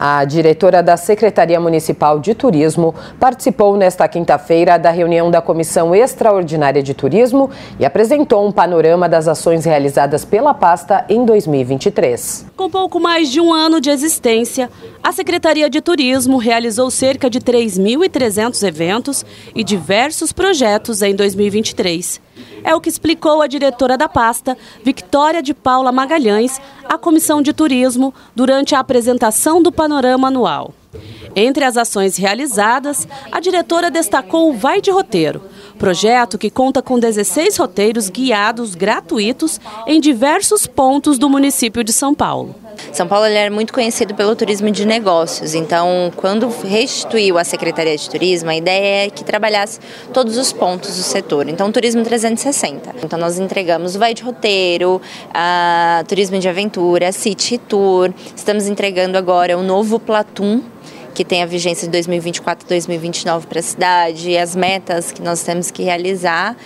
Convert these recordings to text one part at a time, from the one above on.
A diretora da Secretaria Municipal de Turismo participou nesta quinta-feira da reunião da Comissão Extraordinária de Turismo e apresentou um panorama das ações realizadas pela pasta em 2023. Com pouco mais de um ano de existência, a Secretaria de Turismo realizou cerca de 3.300 eventos e diversos projetos em 2023. É o que explicou a diretora da pasta, Victória de Paula Magalhães, à Comissão de Turismo durante a apresentação do panorama anual. Entre as ações realizadas, a diretora destacou o Vai de Roteiro, projeto que conta com 16 roteiros guiados gratuitos em diversos pontos do município de São Paulo. São Paulo é muito conhecido pelo turismo de negócios, então quando restituiu a Secretaria de Turismo, a ideia é que trabalhasse todos os pontos do setor. Então, turismo 360. Então, nós entregamos o Vai de Roteiro, a Turismo de Aventura, City Tour. Estamos entregando agora o novo Platum, que tem a vigência de 2024 e 2029 para a cidade, as metas que nós temos que realizar.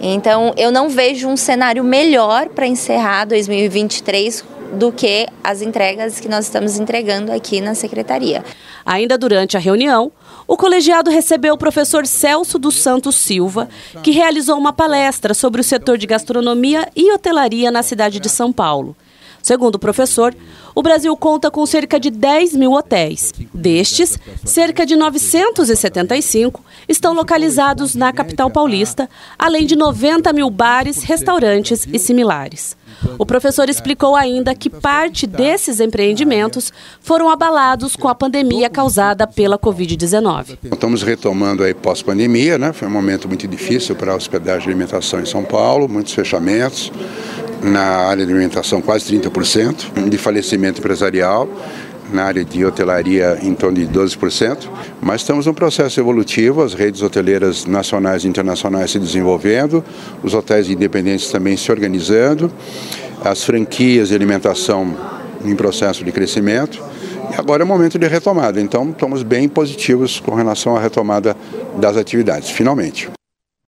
Então, eu não vejo um cenário melhor para encerrar 2023 do que as entregas que nós estamos entregando aqui na secretaria. Ainda durante a reunião, o colegiado recebeu o professor Celso dos Santos Silva, que realizou uma palestra sobre o setor de gastronomia e hotelaria na cidade de São Paulo. Segundo o professor, o Brasil conta com cerca de 10 mil hotéis. Destes, cerca de 975 estão localizados na capital paulista, além de 90 mil bares, restaurantes e similares. O professor explicou ainda que parte desses empreendimentos foram abalados com a pandemia causada pela Covid-19. Estamos retomando aí pós-pandemia, né? Foi um momento muito difícil para a hospedagem e alimentação em São Paulo, muitos fechamentos na área de alimentação quase 30%, de falecimento empresarial, na área de hotelaria em torno de 12%, mas estamos num processo evolutivo, as redes hoteleiras nacionais e internacionais se desenvolvendo, os hotéis independentes também se organizando, as franquias de alimentação em processo de crescimento. E agora é o momento de retomada, então estamos bem positivos com relação à retomada das atividades, finalmente.